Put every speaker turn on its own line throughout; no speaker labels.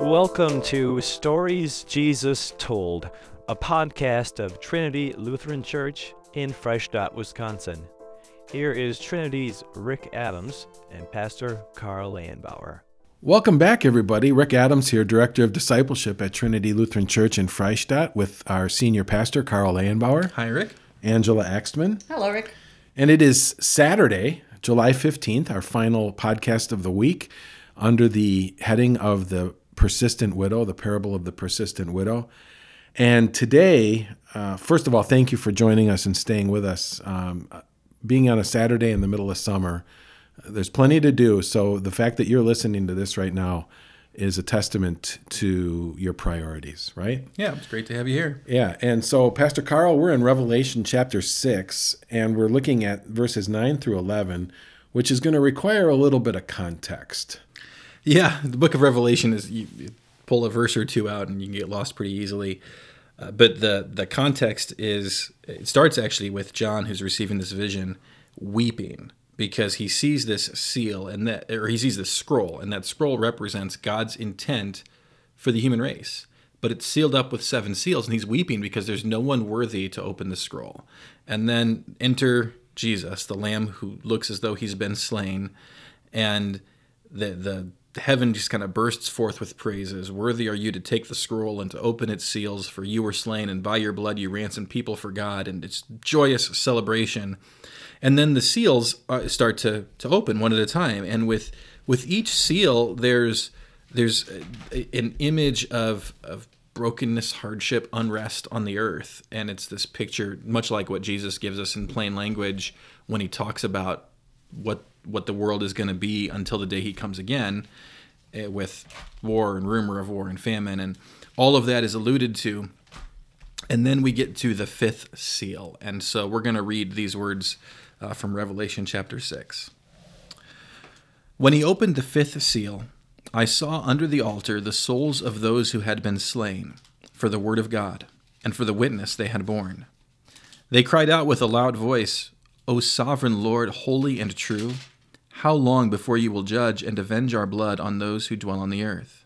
Welcome to Stories Jesus Told, a podcast of Trinity Lutheran Church in Freistadt, Wisconsin. Here is Trinity's Rick Adams and Pastor Carl Lanbauer.
Welcome back, everybody. Rick Adams here, Director of Discipleship at Trinity Lutheran Church in Freistadt, with our senior pastor, Carl Lanbauer.
Hi, Rick.
Angela Axtman.
Hello, Rick.
And it is Saturday, July 15th, our final podcast of the week, under the heading of the persistent widow, the parable of the persistent widow. And today, uh, first of all, thank you for joining us and staying with us. Um, being on a Saturday in the middle of summer, there's plenty to do. So the fact that you're listening to this right now is a testament to your priorities, right?
Yeah, it's great to have you here.
Yeah. And so, Pastor Carl, we're in Revelation chapter 6, and we're looking at verses 9 through 11, which is going to require a little bit of context.
Yeah, the book of Revelation is you, you pull a verse or two out and you can get lost pretty easily. Uh, but the the context is it starts actually with John who's receiving this vision weeping because he sees this seal and that or he sees this scroll and that scroll represents God's intent for the human race. But it's sealed up with seven seals and he's weeping because there's no one worthy to open the scroll. And then enter Jesus, the lamb who looks as though he's been slain and the the heaven just kind of bursts forth with praises. Worthy are you to take the scroll and to open its seals, for you were slain, and by your blood you ransomed people for God. And it's joyous celebration. And then the seals uh, start to to open one at a time, and with with each seal, there's there's an image of of brokenness, hardship, unrest on the earth, and it's this picture, much like what Jesus gives us in plain language when he talks about what what the world is going to be until the day he comes again uh, with war and rumor of war and famine and all of that is alluded to. And then we get to the fifth seal and so we're going to read these words uh, from revelation chapter 6 when he opened the fifth seal i saw under the altar the souls of those who had been slain for the word of god and for the witness they had borne. They cried out with a loud voice o sovereign lord holy and true how long before you will judge and avenge our blood on those who dwell on the earth?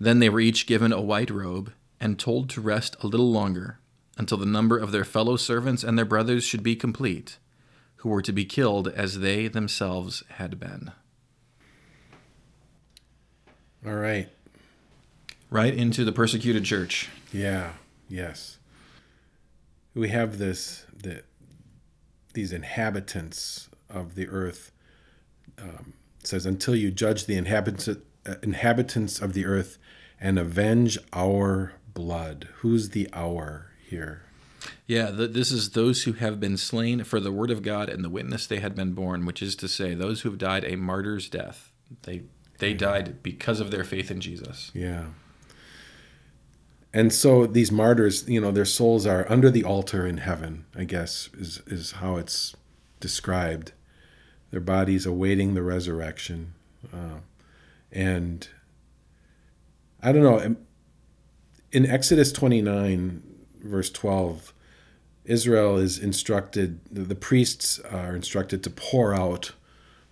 Then they were each given a white robe and told to rest a little longer until the number of their fellow servants and their brothers should be complete, who were to be killed as they themselves had been.
All right.
Right into the persecuted church.
Yeah, yes. We have this the these inhabitants of the earth um, says, "Until you judge the inhabitants uh, inhabitants of the earth and avenge our blood." Who's the our here?
Yeah, the, this is those who have been slain for the word of God and the witness they had been born, which is to say, those who have died a martyr's death. They they died because of their faith in Jesus.
Yeah. And so these martyrs, you know, their souls are under the altar in heaven. I guess is is how it's described their bodies awaiting the resurrection. Uh, and I don't know. In Exodus 29, verse 12, Israel is instructed, the priests are instructed to pour out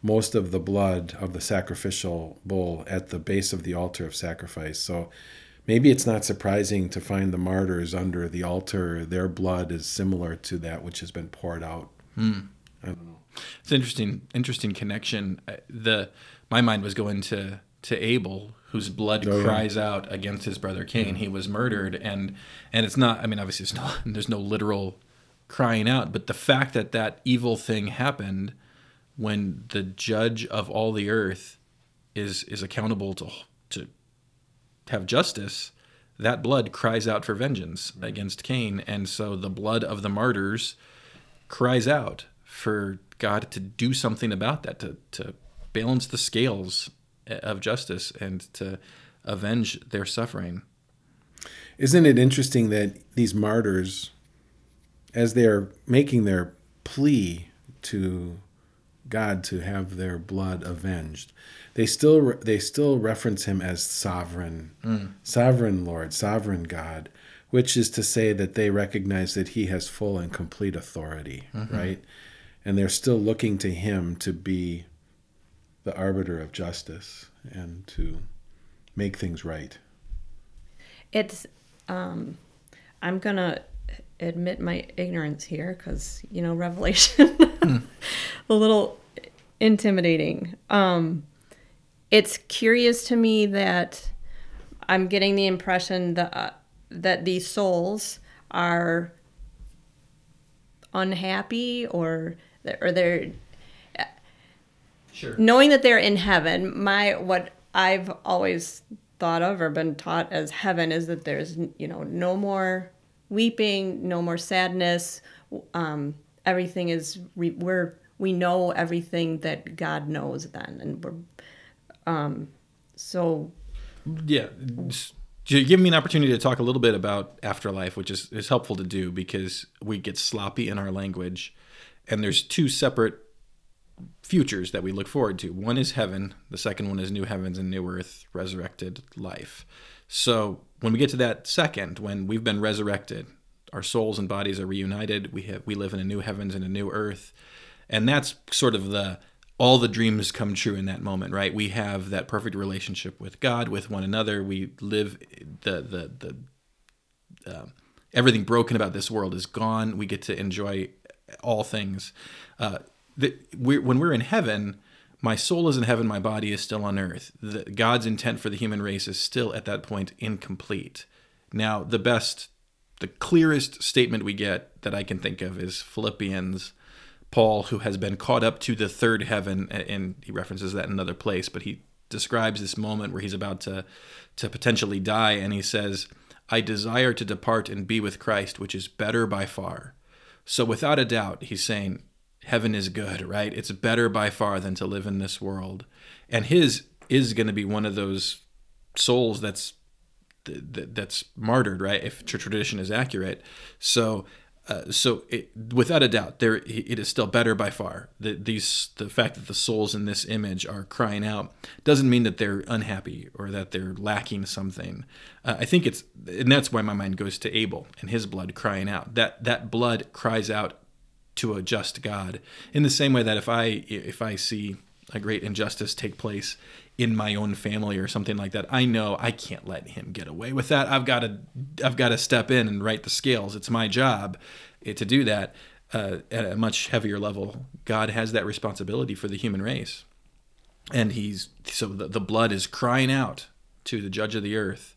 most of the blood of the sacrificial bull at the base of the altar of sacrifice. So maybe it's not surprising to find the martyrs under the altar. Their blood is similar to that which has been poured out.
Mm. I don't know. It's interesting, interesting connection. The my mind was going to to Abel, whose blood oh, cries yeah. out against his brother Cain. He was murdered, and and it's not. I mean, obviously, it's not. There's no literal crying out, but the fact that that evil thing happened when the judge of all the earth is is accountable to to have justice that blood cries out for vengeance mm-hmm. against Cain and so the blood of the martyrs cries out for God to do something about that, to, to balance the scales of justice and to avenge their suffering.
Isn't it interesting that these martyrs, as they're making their plea to God to have their blood avenged, they still they still reference him as sovereign, mm. sovereign Lord, sovereign God, which is to say that they recognize that He has full and complete authority, mm-hmm. right? And they're still looking to him to be the arbiter of justice and to make things right?
It's, um, I'm gonna admit my ignorance here because you know Revelation, a little intimidating. Um, it's curious to me that I'm getting the impression that uh, that these souls are unhappy or or they're
Sure.
knowing that they're in heaven my what i've always thought of or been taught as heaven is that there's you know no more weeping no more sadness. Um, everything is re- we're we know everything that god knows then and we're um, so.
Yeah you give me an opportunity to talk a little bit about afterlife which is, is helpful to do because we get sloppy in our language and there's two separate futures that we look forward to. One is heaven the second one is new heavens and new earth resurrected life. So when we get to that second when we've been resurrected our souls and bodies are reunited we have we live in a new heavens and a new earth. And that's sort of the all the dreams come true in that moment right? We have that perfect relationship with god with one another. We live the the the uh, everything broken about this world is gone. We get to enjoy all things uh, the, we're, when we're in heaven my soul is in heaven my body is still on earth the, god's intent for the human race is still at that point incomplete now the best the clearest statement we get that i can think of is philippians Paul, who has been caught up to the third heaven, and he references that in another place, but he describes this moment where he's about to, to potentially die, and he says, I desire to depart and be with Christ, which is better by far. So, without a doubt, he's saying, Heaven is good, right? It's better by far than to live in this world. And his is going to be one of those souls that's that's martyred, right? If tradition is accurate. So, uh, so it, without a doubt, there it is still better by far. The, these the fact that the souls in this image are crying out doesn't mean that they're unhappy or that they're lacking something. Uh, I think it's and that's why my mind goes to Abel and his blood crying out. That that blood cries out to a just God in the same way that if I if I see a great injustice take place in my own family or something like that i know i can't let him get away with that. I've got to i've got to step in and right the scales. It's my job eh, to do that uh, at a much heavier level. God has that responsibility for the human race. And he's so the, the blood is crying out to the judge of the earth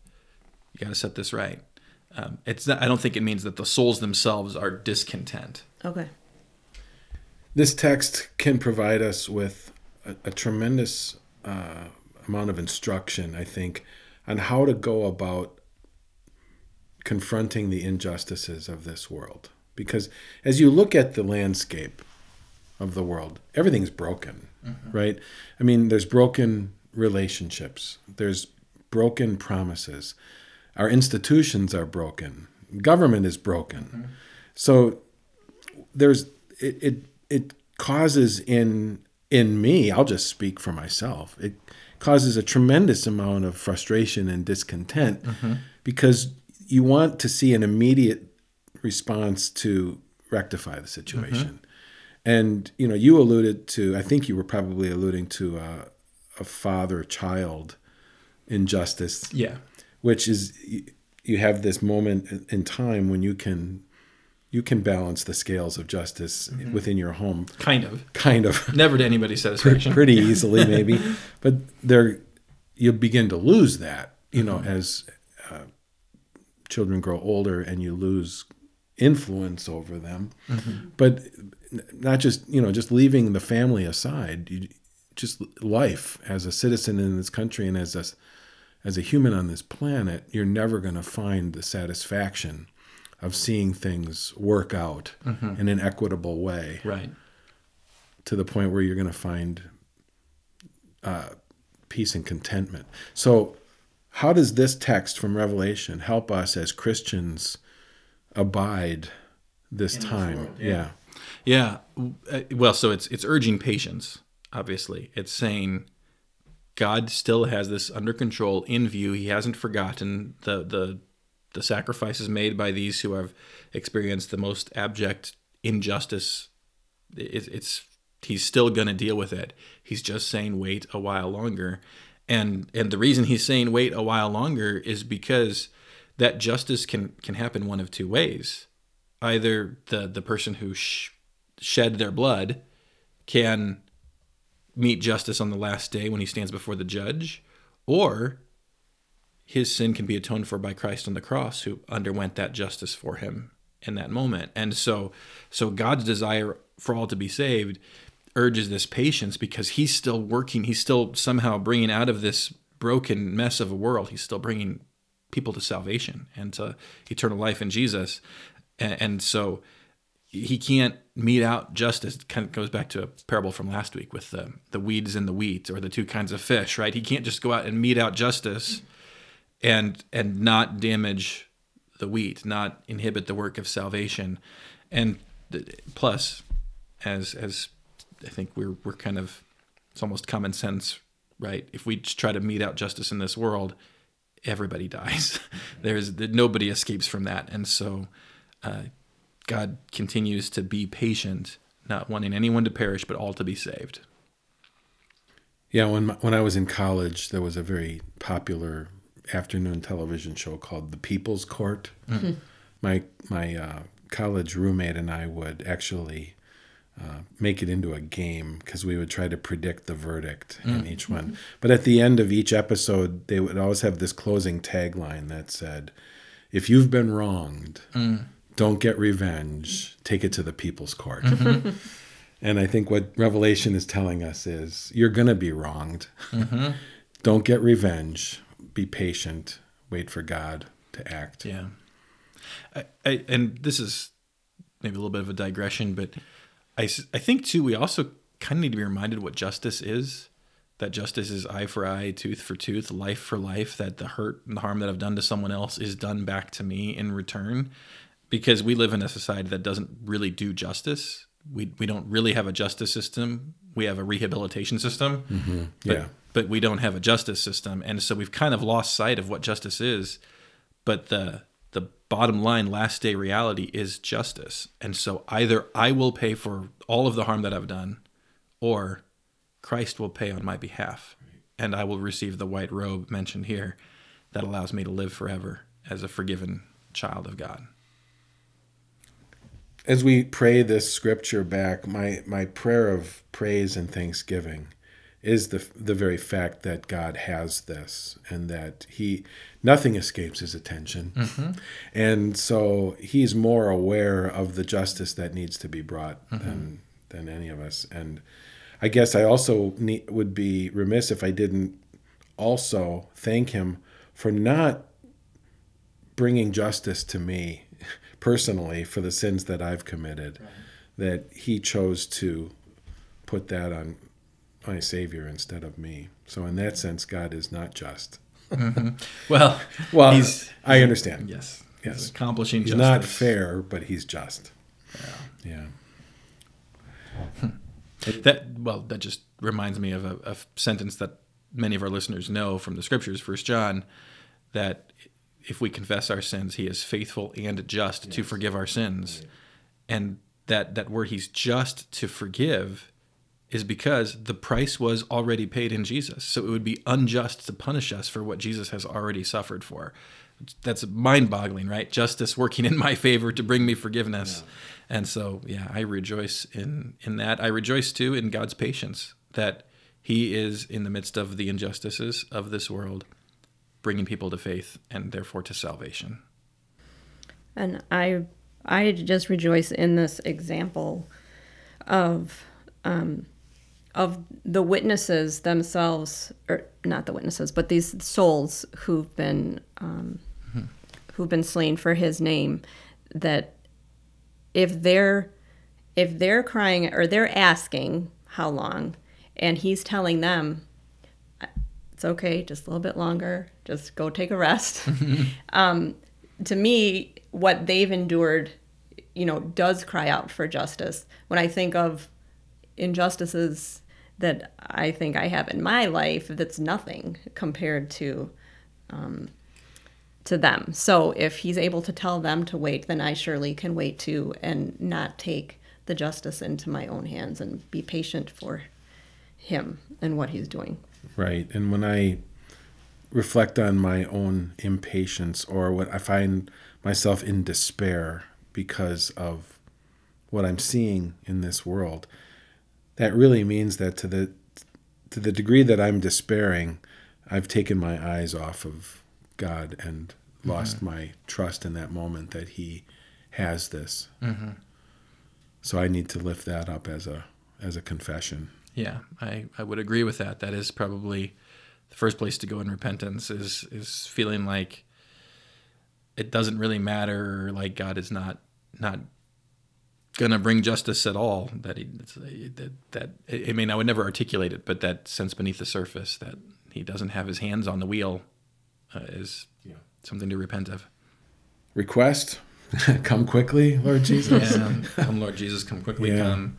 you got to set this right. Um, it's not, i don't think it means that the souls themselves are discontent.
Okay.
This text can provide us with a, a tremendous uh, amount of instruction, I think, on how to go about confronting the injustices of this world. Because as you look at the landscape of the world, everything's broken, right? I mean, there's broken relationships, there's broken promises, our institutions are broken, government is broken. So there's it, it it causes in in me i'll just speak for myself. It causes a tremendous amount of frustration and discontent because you want to see an immediate response to rectify the situation. And you know you alluded to i think you were probably alluding to uh, a father child injustice
yeah.
which is you have this moment in time when you can you can balance the scales of justice mm-hmm. within your home.
Kind of.
Kind of.
Never to anybody's satisfaction.
pretty easily maybe. But there you begin to lose that you know mm-hmm. as uh, children grow older and you lose influence over them. Mm-hmm. But not just you know just leaving the family aside you, just life as a citizen in this country and as a as a human on this planet you're never going to find the satisfaction of seeing things work out in an equitable way
right
to the point where you're going to find uh, peace and contentment. So, how does this text from Revelation help us as Christians abide this time? yeah.
Yeah. Uh, Well, so it's it's urging patience. Obviously, it's saying God still has this under control in view. He hasn't forgotten the the the sacrifices made by these who have experienced the most abject injustice. It, it's he's still going to deal with it. He's just saying wait a while longer, And and the reason he's saying wait a while longer is because that justice can can happen one of two ways. Either the the person who sh- shed their blood can meet justice on the last day when he stands before the judge, or his sin can be atoned for by Christ on the cross, who underwent that justice for him in that moment. And so, so God's desire for all to be saved urges this patience because He's still working. He's still somehow bringing out of this broken mess of a world. He's still bringing people to salvation and to eternal life in Jesus. And, and so he can't mete out justice. It kind of goes back to a parable from last week with the, the weeds and the wheat or the two kinds of fish, right? He can't just go out and mete out justice and and not damage the wheat, not inhibit the work of salvation. And plus, as as I think we're we're kind of it's almost common sense, right? If we try to mete out justice in this world, everybody dies. There's nobody escapes from that, and so uh, God continues to be patient, not wanting anyone to perish, but all to be saved.
Yeah, when when I was in college, there was a very popular afternoon television show called The People's Court. Mm-hmm. My my uh, college roommate and I would actually uh, make it into a game because we would try to predict the verdict mm. in each one. But at the end of each episode, they would always have this closing tagline that said, "If you've been wronged." Mm. Don't get revenge. Take it to the people's court. Mm-hmm. and I think what Revelation is telling us is you're going to be wronged. Mm-hmm. Don't get revenge be patient, wait for God to act.
Yeah. I, I, and this is maybe a little bit of a digression, but I, I think too, we also kind of need to be reminded what justice is. That justice is eye for eye, tooth for tooth, life for life, that the hurt and the harm that I've done to someone else is done back to me in return. Because we live in a society that doesn't really do justice. We, we don't really have a justice system. We have a rehabilitation system. Mm-hmm. Yeah but we don't have a justice system, and so we've kind of lost sight of what justice is. But the the bottom line, last day reality is justice, and so either I will pay for all of the harm that I've done, or Christ will pay on my behalf, and I will receive the white robe mentioned here, that allows me to live forever as a forgiven child of God.
As we pray this scripture back, my, my prayer of praise and thanksgiving is the the very fact that God has this and that he nothing escapes his attention. Mm-hmm. And so he's more aware of the justice that needs to be brought mm-hmm. than than any of us. And I guess I also need, would be remiss if I didn't also thank him for not bringing justice to me personally for the sins that I've committed. Right. That he chose to put that on my Savior instead of me. So in that sense, God is not just.
mm-hmm. Well,
well, he's, I understand.
Yes,
yes,
he's accomplishing.
He's
justice.
not fair, but he's just.
Yeah. Yeah. that well, that just reminds me of a, a, sentence that many of our listeners know from the scriptures, First John, that if we confess our sins, He is faithful and just yes. to forgive our sins, right. and that that word He's just to forgive is because the price was already paid in Jesus. So it would be unjust to punish us for what Jesus has already suffered for. That's mind boggling, right? Justice working in my favor to bring me forgiveness. Yeah. And so, yeah, I rejoice in, in that. I rejoice too in God's patience that He is in the midst of the injustices of this world, bringing people to faith and therefore to salvation.
And I, I just rejoice in this example of um, of the witnesses themselves, or not the witnesses, but these souls who've been um, mm-hmm. who've been slain for His name, that if they're if they're crying or they're asking how long, and He's telling them it's okay, just a little bit longer, just go take a rest. um, to me, what they've endured, you know, does cry out for justice. When I think of injustices that I think I have in my life that's nothing compared to um, to them. So if he's able to tell them to wait, then I surely can wait too and not take the justice into my own hands and be patient for him and what he's doing.
right? And when I reflect on my own impatience or what I find myself in despair because of what I'm seeing in this world, that really means that to the to the degree that I'm despairing, I've taken my eyes off of God and lost mm-hmm. my trust in that moment that He has this. Mm-hmm. So I need to lift that up as a as a confession.
Yeah, I, I would agree with that. That is probably the first place to go in repentance is is feeling like it doesn't really matter, like God is not not gonna bring justice at all. That he that that I mean I would never articulate it, but that sense beneath the surface that he doesn't have his hands on the wheel uh, is yeah. something to repent of.
Request, come quickly, Lord Jesus.
yeah, come, Lord Jesus, come quickly, yeah. come.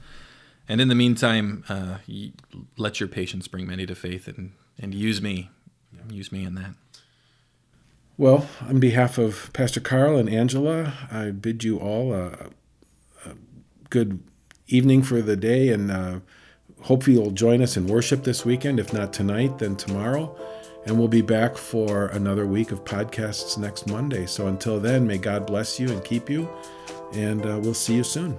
And in the meantime, uh, let your patience bring many to faith and, and use me. Use me in that.
Well, on behalf of Pastor Carl and Angela, I bid you all a, a good evening for the day and uh, hope you'll join us in worship this weekend. If not tonight, then tomorrow. And we'll be back for another week of podcasts next Monday. So until then, may God bless you and keep you. And uh, we'll see you soon.